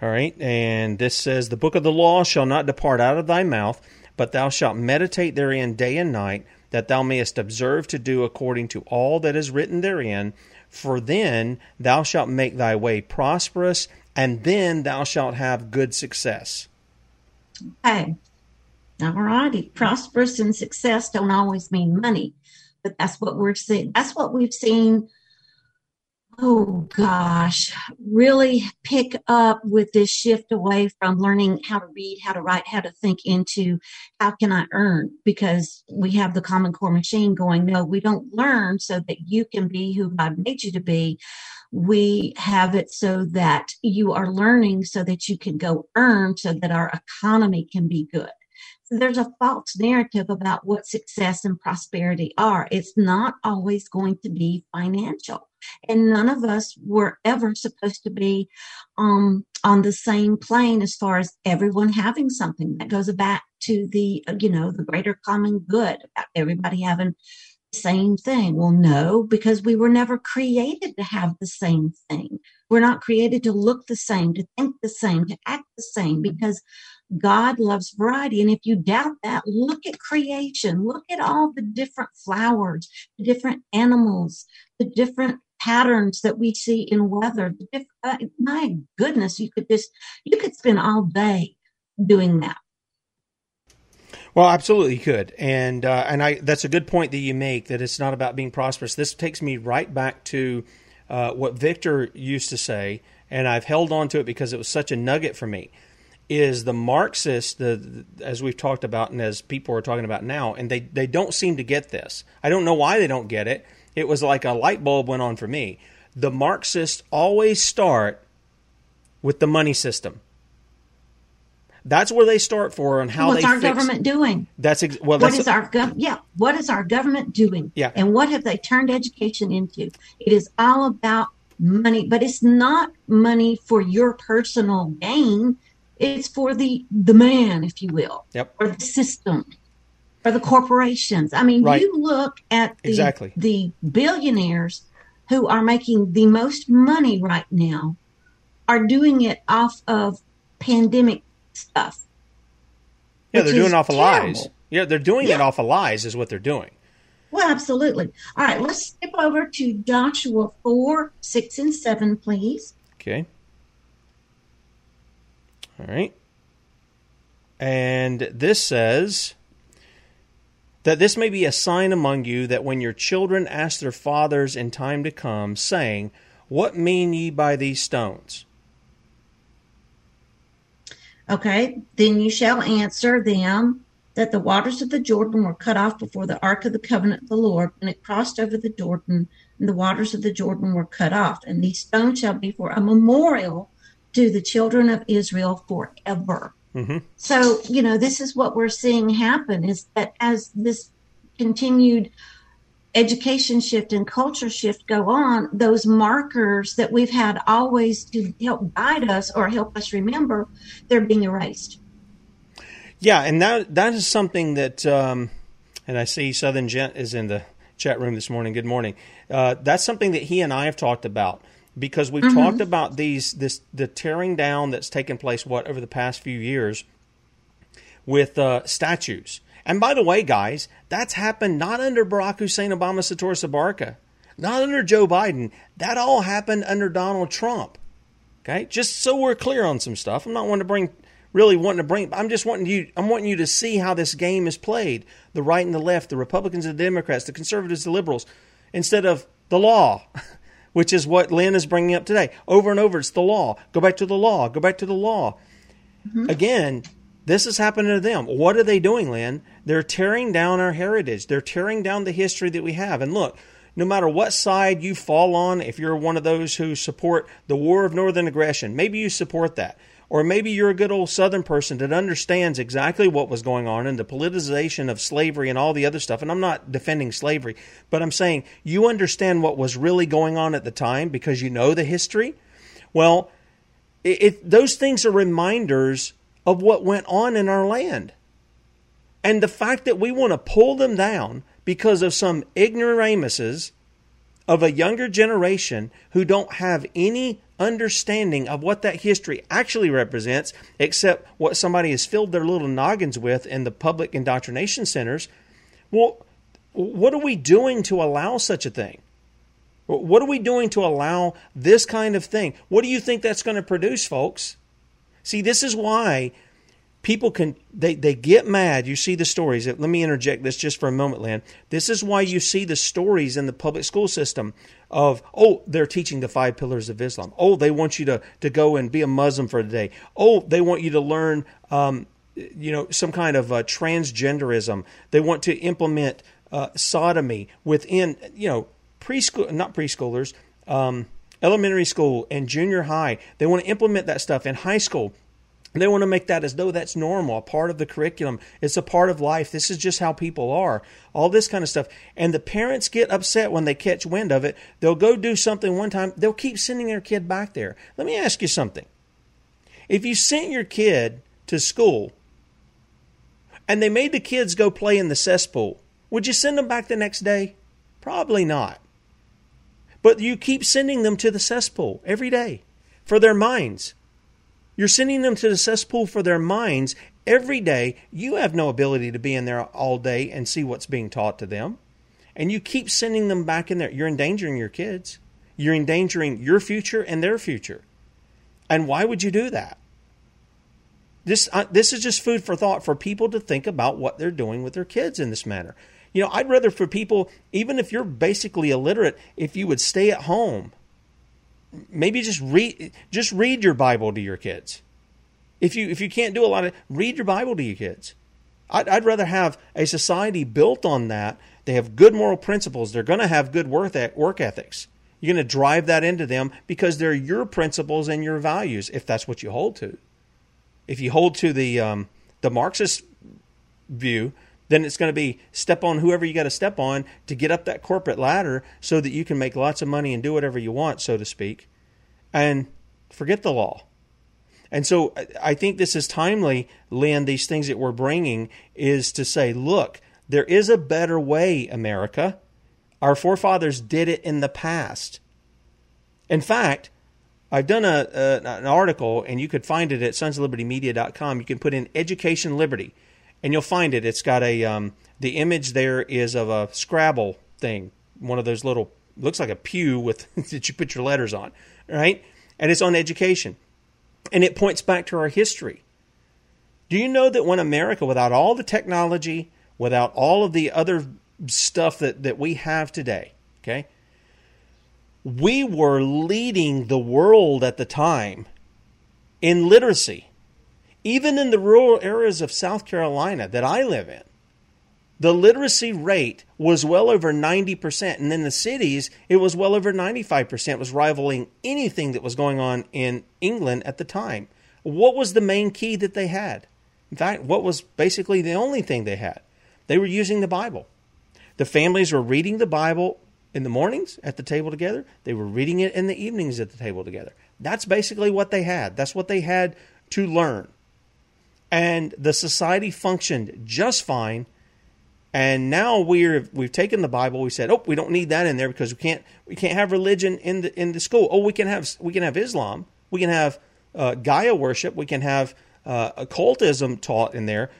All right. And this says, The book of the law shall not depart out of thy mouth, but thou shalt meditate therein day and night, that thou mayest observe to do according to all that is written therein. For then thou shalt make thy way prosperous, and then thou shalt have good success. Okay. All righty. Prosperous and success don't always mean money, but that's what we're seeing. That's what we've seen oh gosh, really pick up with this shift away from learning how to read, how to write, how to think into how can I earn? Because we have the Common Core machine going, no, we don't learn so that you can be who God made you to be. We have it so that you are learning so that you can go earn so that our economy can be good. There's a false narrative about what success and prosperity are. It's not always going to be financial. And none of us were ever supposed to be um, on the same plane as far as everyone having something. That goes back to the you know the greater common good about everybody having the same thing. Well no because we were never created to have the same thing. We're not created to look the same to think the same to act the same because God loves variety. And if you doubt that, look at creation. Look at all the different flowers, the different animals, the different patterns that we see in weather. Uh, my goodness, you could just you could spend all day doing that. Well, absolutely could, and uh, and I that's a good point that you make that it's not about being prosperous. This takes me right back to uh, what Victor used to say, and I've held on to it because it was such a nugget for me. Is the Marxist, the, as we've talked about, and as people are talking about now, and they they don't seem to get this. I don't know why they don't get it it was like a light bulb went on for me. The Marxists always start with the money system. That's where they start for and how What's they. What's our government doing? That's ex- well. What that's is our gov? Yeah. What is our government doing? Yeah. And what have they turned education into? It is all about money, but it's not money for your personal gain. It's for the the man, if you will, yep. or the system for the corporations. I mean, right. you look at the, exactly. the billionaires who are making the most money right now are doing it off of pandemic stuff. Yeah, they're doing off of lies. Yeah, they're doing yeah. it off of lies, is what they're doing. Well, absolutely. All right, let's skip over to Joshua 4, 6, and 7, please. Okay. All right. And this says that this may be a sign among you that when your children ask their fathers in time to come, saying, What mean ye by these stones? Okay, then you shall answer them that the waters of the Jordan were cut off before the ark of the covenant of the Lord, and it crossed over the Jordan, and the waters of the Jordan were cut off. And these stones shall be for a memorial to the children of Israel forever. Mm-hmm. So, you know, this is what we're seeing happen is that as this continued education shift and culture shift go on, those markers that we've had always to help guide us or help us remember, they're being erased. Yeah, and that that is something that, um, and I see Southern Gent is in the chat room this morning. Good morning. Uh, that's something that he and I have talked about because we've mm-hmm. talked about these this the tearing down that's taken place what over the past few years with uh, statues. And by the way, guys, that's happened not under Barack Hussein Obama Soetoro Sabarka, not under Joe Biden. That all happened under Donald Trump. Okay, just so we're clear on some stuff. I'm not wanting to bring really wanting to bring. I'm just wanting you. I'm wanting you to see how this game is played: the right and the left, the Republicans and the Democrats, the conservatives, the liberals, instead of the law. which is what Lynne is bringing up today. Over and over, it's the law. Go back to the law. Go back to the law. Mm-hmm. Again, this is happening to them. What are they doing, Lynne? They're tearing down our heritage. They're tearing down the history that we have. And look, no matter what side you fall on, if you're one of those who support the war of northern aggression, maybe you support that. Or maybe you're a good old Southern person that understands exactly what was going on and the politicization of slavery and all the other stuff. And I'm not defending slavery, but I'm saying you understand what was really going on at the time because you know the history. Well, it, it, those things are reminders of what went on in our land. And the fact that we want to pull them down because of some ignoramuses of a younger generation who don't have any understanding of what that history actually represents, except what somebody has filled their little noggins with in the public indoctrination centers. Well, what are we doing to allow such a thing? What are we doing to allow this kind of thing? What do you think that's going to produce, folks? See, this is why people can they they get mad. You see the stories. Let me interject this just for a moment Lynne. this is why you see the stories in the public school system of oh they're teaching the five pillars of islam. Oh they want you to to go and be a muslim for a day. Oh they want you to learn um, you know some kind of uh, transgenderism. They want to implement uh, sodomy within you know preschool not preschoolers um, elementary school and junior high. They want to implement that stuff in high school they want to make that as though that's normal, a part of the curriculum. It's a part of life. This is just how people are. All this kind of stuff. And the parents get upset when they catch wind of it. They'll go do something one time, they'll keep sending their kid back there. Let me ask you something. If you sent your kid to school and they made the kids go play in the cesspool, would you send them back the next day? Probably not. But you keep sending them to the cesspool every day for their minds you're sending them to the cesspool for their minds every day. You have no ability to be in there all day and see what's being taught to them. And you keep sending them back in there. You're endangering your kids. You're endangering your future and their future. And why would you do that? This, uh, this is just food for thought for people to think about what they're doing with their kids in this manner. You know, I'd rather for people, even if you're basically illiterate, if you would stay at home maybe just read just read your Bible to your kids. If you if you can't do a lot of read your Bible to your kids. I'd, I'd rather have a society built on that. They have good moral principles. They're going to have good work work ethics. You're going to drive that into them because they're your principles and your values. If that's what you hold to, if you hold to the um, the Marxist view, then it's going to be step on whoever you got to step on to get up that corporate ladder so that you can make lots of money and do whatever you want, so to speak, and forget the law. And so I think this is timely, Lynne, these things that we're bringing is to say, look, there is a better way, America. Our forefathers did it in the past. In fact, I've done a, a, an article, and you could find it at sonsoflibertymedia.com. You can put in education liberty and you'll find it. It's got a um, the image there is of a Scrabble thing, one of those little looks like a pew with that you put your letters on, right? And it's on education, and it points back to our history. Do you know that when America, without all the technology, without all of the other stuff that, that we have today, okay, we were leading the world at the time in literacy even in the rural areas of South Carolina that I live in, the literacy rate was well over 90%. And in the cities, it was well over 95%, it was rivaling anything that was going on in England at the time. What was the main key that they had? In fact, what was basically the only thing they had? They were using the Bible. The families were reading the Bible in the mornings at the table together. They were reading it in the evenings at the table together. That's basically what they had. That's what they had to learn and the society functioned just fine. And now we're we've taken the Bible. We said, oh, we don't need that in there because we can't we can't have religion in the in the school. Oh, we can have we can have Islam. We can have uh, Gaia worship. We can have uh, occultism taught in there.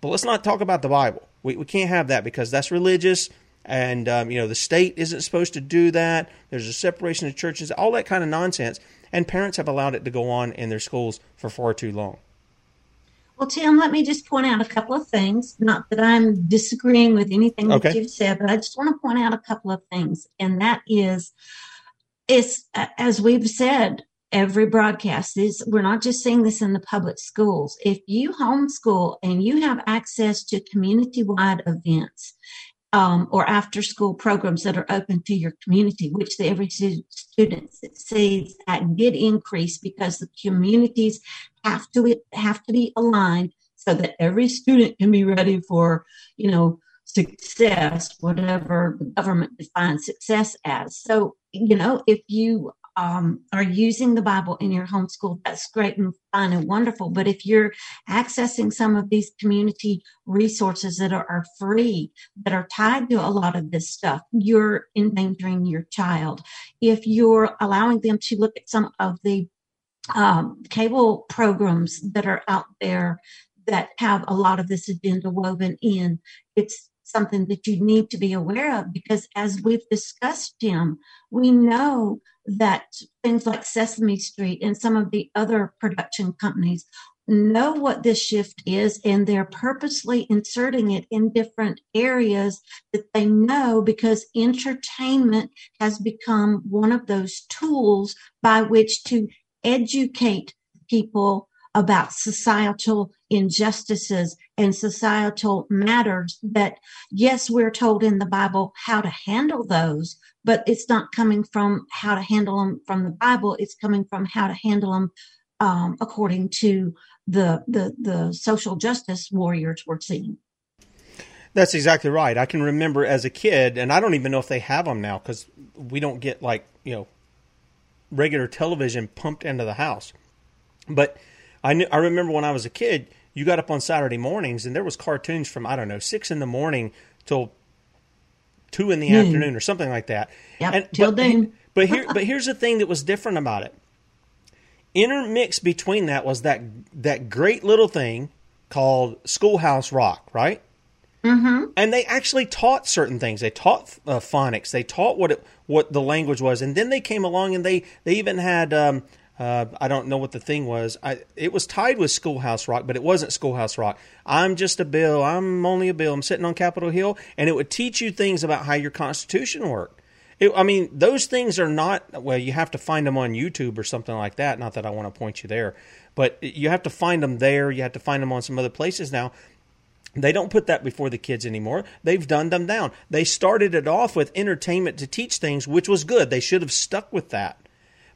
But let's not talk about the Bible. We we can't have that because that's religious, and um, you know the state isn't supposed to do that. There's a separation of churches, all that kind of nonsense. And parents have allowed it to go on in their schools for far too long. Well, Tim, let me just point out a couple of things. Not that I'm disagreeing with anything okay. that you've said, but I just want to point out a couple of things. And that is, it's as we've said, every broadcast is we're not just seeing this in the public schools. If you homeschool and you have access to community wide events um, or after school programs that are open to your community, which the, Every Student Succeeds Act did increase because the communities have to have to be aligned so that every student can be ready for you know success, whatever the government defines success as. So you know if you um, are using the Bible in your homeschool, that's great and fine and wonderful. But if you're accessing some of these community resources that are, are free, that are tied to a lot of this stuff, you're endangering your child. If you're allowing them to look at some of the um, cable programs that are out there that have a lot of this agenda woven in, it's something that you need to be aware of because as we've discussed, Jim, we know that things like Sesame Street and some of the other production companies know what this shift is and they're purposely inserting it in different areas that they know because entertainment has become one of those tools by which to educate people about societal injustices and societal matters that yes we're told in the bible how to handle those but it's not coming from how to handle them from the bible it's coming from how to handle them um, according to the, the the social justice warriors we're seeing. That's exactly right. I can remember as a kid, and I don't even know if they have them now because we don't get like you know regular television pumped into the house. But I knew, I remember when I was a kid, you got up on Saturday mornings and there was cartoons from I don't know six in the morning till two in the mm. afternoon or something like that. Yeah, till but, then. but here, but here's the thing that was different about it intermixed between that was that that great little thing called Schoolhouse Rock, right? Mm-hmm. And they actually taught certain things. They taught uh, phonics. They taught what it, what the language was, and then they came along and they they even had um, uh, I don't know what the thing was. I it was tied with Schoolhouse Rock, but it wasn't Schoolhouse Rock. I'm just a bill. I'm only a bill. I'm sitting on Capitol Hill, and it would teach you things about how your Constitution worked. It, I mean, those things are not, well, you have to find them on YouTube or something like that. Not that I want to point you there, but you have to find them there. You have to find them on some other places now. They don't put that before the kids anymore. They've done them down. They started it off with entertainment to teach things, which was good. They should have stuck with that.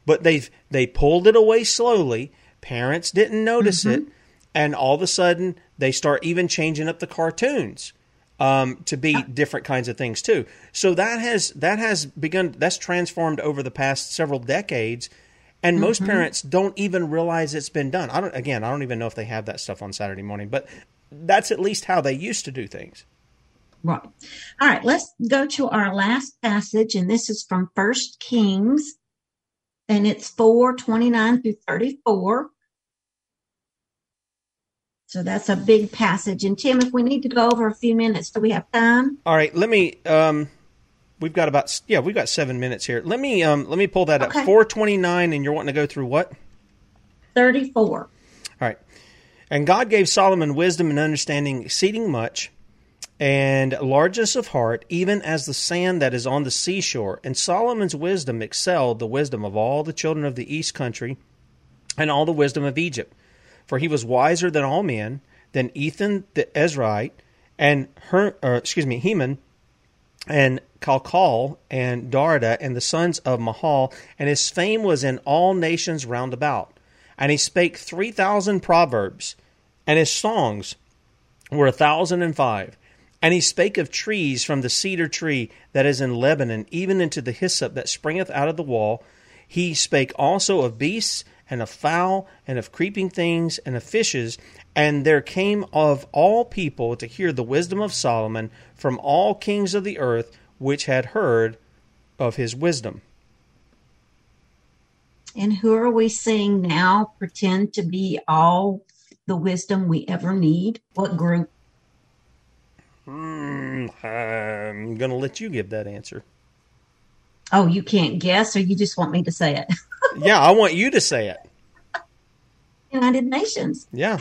But they've they pulled it away slowly. Parents didn't notice mm-hmm. it, and all of a sudden they start even changing up the cartoons um, to be different kinds of things too. So that has that has begun. That's transformed over the past several decades, and mm-hmm. most parents don't even realize it's been done. I don't. Again, I don't even know if they have that stuff on Saturday morning, but that's at least how they used to do things. Right. All right. Let's go to our last passage, and this is from First Kings, and it's four twenty nine through thirty four. So that's a big passage. And Tim, if we need to go over a few minutes, do we have time? All right, let me. Um, we've got about yeah, we've got seven minutes here. Let me um, let me pull that okay. up. Four twenty nine, and you're wanting to go through what? Thirty four. All right. And God gave Solomon wisdom and understanding exceeding much, and largeness of heart, even as the sand that is on the seashore. And Solomon's wisdom excelled the wisdom of all the children of the east country, and all the wisdom of Egypt for he was wiser than all men, than Ethan the Ezrahite, and Her, or, excuse me, Heman, and Chalcol, and Darda, and the sons of Mahol, and his fame was in all nations round about. And he spake three thousand proverbs, and his songs were a thousand and five. And he spake of trees from the cedar tree that is in Lebanon, even into the hyssop that springeth out of the wall. He spake also of beasts and of fowl, and of creeping things, and of fishes. And there came of all people to hear the wisdom of Solomon from all kings of the earth which had heard of his wisdom. And who are we seeing now pretend to be all the wisdom we ever need? What group? Hmm, I'm going to let you give that answer. Oh, you can't guess, or you just want me to say it? yeah, I want you to say it. United Nations. Yeah.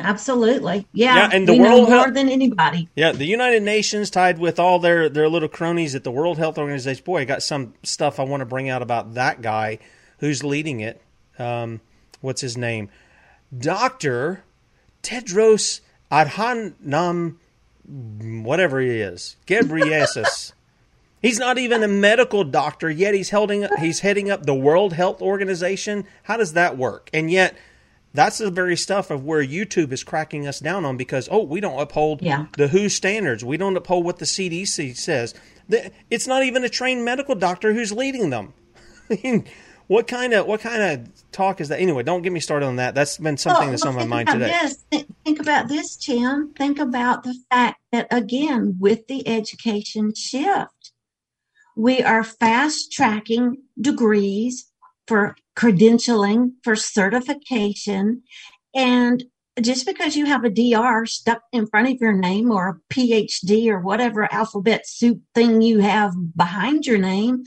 Absolutely. Yeah. yeah and the World more than anybody. Yeah, the United Nations tied with all their, their little cronies at the World Health Organization. Boy, I got some stuff I want to bring out about that guy who's leading it. Um, what's his name? Dr. Tedros Adhanom, whatever he is, Ghebreyesus. He's not even a medical doctor yet. He's heading he's heading up the World Health Organization. How does that work? And yet, that's the very stuff of where YouTube is cracking us down on because oh, we don't uphold yeah. the WHO standards. We don't uphold what the CDC says. It's not even a trained medical doctor who's leading them. I mean, what kind of what kind of talk is that? Anyway, don't get me started on that. That's been something that's on my mind today. This. Think about this, Tim. Think about the fact that again, with the education shift we are fast tracking degrees for credentialing, for certification. And just because you have a DR stuck in front of your name or a PhD or whatever alphabet soup thing you have behind your name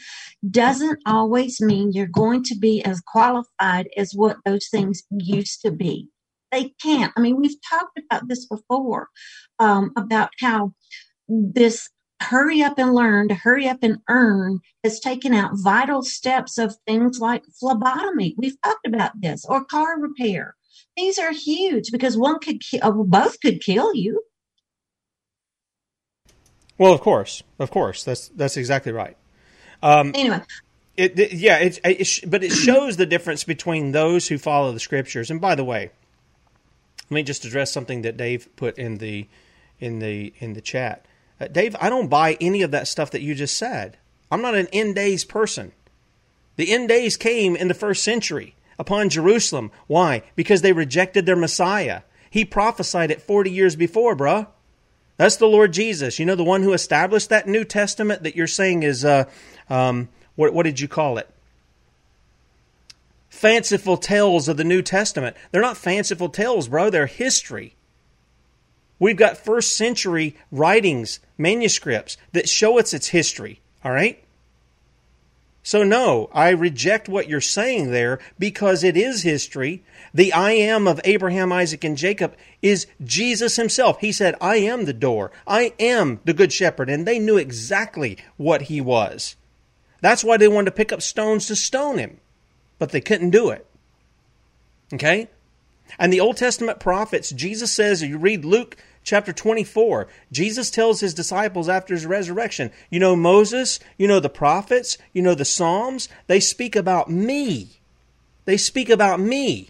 doesn't always mean you're going to be as qualified as what those things used to be. They can't. I mean, we've talked about this before um, about how this hurry up and learn to hurry up and earn has taken out vital steps of things like phlebotomy. We've talked about this or car repair these are huge because one could kill, uh, both could kill you. Well, of course, of course, that's that's exactly right. Um, anyway, it, it yeah, it, it, but it shows the difference between those who follow the scriptures. And by the way, let me just address something that Dave put in the in the in the chat. Uh, Dave, I don't buy any of that stuff that you just said. I'm not an end days person. The end days came in the first century upon Jerusalem. Why? Because they rejected their Messiah. He prophesied it 40 years before, bruh. That's the Lord Jesus. You know, the one who established that New Testament that you're saying is, uh, um, what, what did you call it? Fanciful tales of the New Testament. They're not fanciful tales, bro. They're history. We've got first century writings, manuscripts that show us its history. All right? So, no, I reject what you're saying there because it is history. The I am of Abraham, Isaac, and Jacob is Jesus himself. He said, I am the door. I am the good shepherd. And they knew exactly what he was. That's why they wanted to pick up stones to stone him, but they couldn't do it. Okay? And the Old Testament prophets, Jesus says, you read Luke chapter 24, Jesus tells his disciples after his resurrection, you know Moses, you know the prophets, you know the Psalms, they speak about me. They speak about me.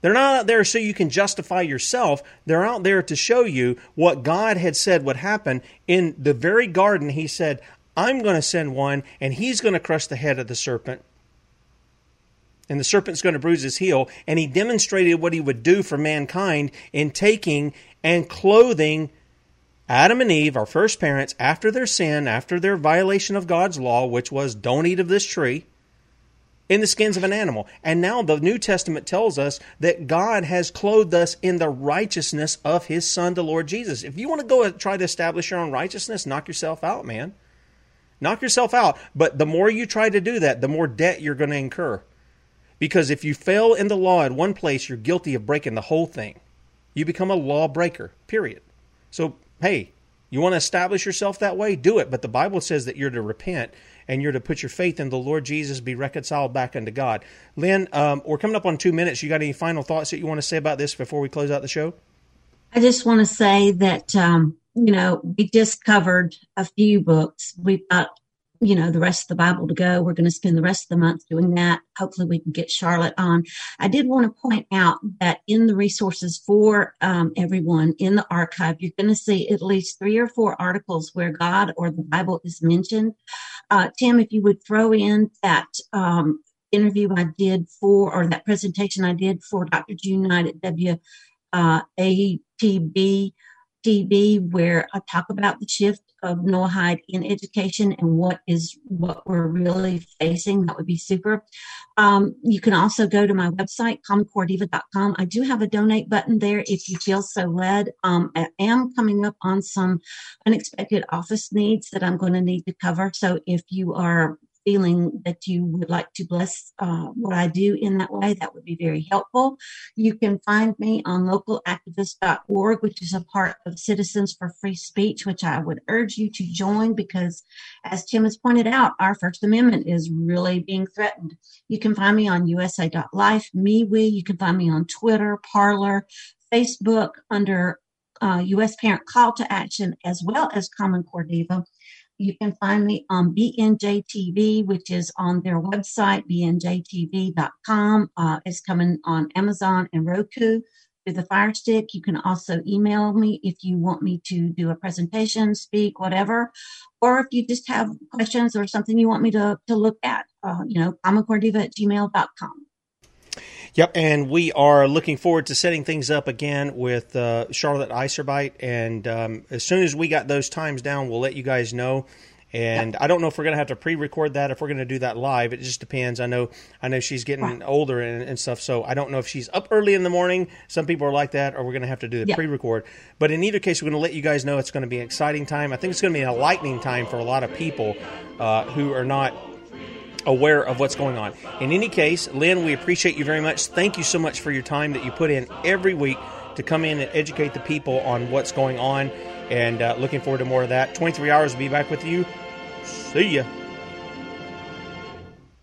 They're not out there so you can justify yourself. They're out there to show you what God had said would happen. In the very garden, He said, I'm going to send one, and he's going to crush the head of the serpent and the serpent's going to bruise his heel. And he demonstrated what he would do for mankind in taking and clothing Adam and Eve, our first parents, after their sin, after their violation of God's law, which was don't eat of this tree, in the skins of an animal. And now the New Testament tells us that God has clothed us in the righteousness of his Son, the Lord Jesus. If you want to go and try to establish your own righteousness, knock yourself out, man. Knock yourself out. But the more you try to do that, the more debt you're going to incur. Because if you fail in the law at one place, you're guilty of breaking the whole thing. You become a lawbreaker, period. So, hey, you want to establish yourself that way? Do it. But the Bible says that you're to repent and you're to put your faith in the Lord Jesus, be reconciled back unto God. Lynne, um, we're coming up on two minutes. You got any final thoughts that you want to say about this before we close out the show? I just want to say that, um, you know, we just covered a few books. We've got you know, the rest of the Bible to go. We're going to spend the rest of the month doing that. Hopefully, we can get Charlotte on. I did want to point out that in the resources for um, everyone in the archive, you're going to see at least three or four articles where God or the Bible is mentioned. Uh, Tim, if you would throw in that um, interview I did for, or that presentation I did for Dr. June Knight at WATB. TV where I talk about the shift of Noahide in education and what is what we're really facing. That would be super. Um, you can also go to my website, commoncorediva.com. I do have a donate button there if you feel so led. Um, I am coming up on some unexpected office needs that I'm going to need to cover. So if you are feeling that you would like to bless uh, what I do in that way, that would be very helpful. You can find me on localactivist.org, which is a part of Citizens for Free Speech, which I would urge you to join because, as Tim has pointed out, our First Amendment is really being threatened. You can find me on USA.life, MeWe. You can find me on Twitter, Parler, Facebook under uh, U.S. Parent Call to Action, as well as Common Core Diva. You can find me on BNJTV, which is on their website, bnjtv.com. Uh, it's coming on Amazon and Roku through the Fire Stick. You can also email me if you want me to do a presentation, speak, whatever. Or if you just have questions or something you want me to, to look at, uh, you know, commoncorediva at gmail.com. Yep, and we are looking forward to setting things up again with uh, Charlotte Iserbyt. And um, as soon as we got those times down, we'll let you guys know. And I don't know if we're going to have to pre-record that if we're going to do that live. It just depends. I know I know she's getting Right. older and, and stuff, so I don't know if she's up early in the morning. Some people are like that, or we're going to have to do the Yeah. pre-record. But in either case, we're going to let you guys know it's going to be an exciting time. I think it's going to be an enlightening time for a lot of people uh, who are not aware of what's going on. In any case, Lynne, we appreciate you very much. Thank you so much for your time that you put in every week to come in and educate the people on what's going on. And uh, looking forward to more of that. 23 hours will be back with you. See ya.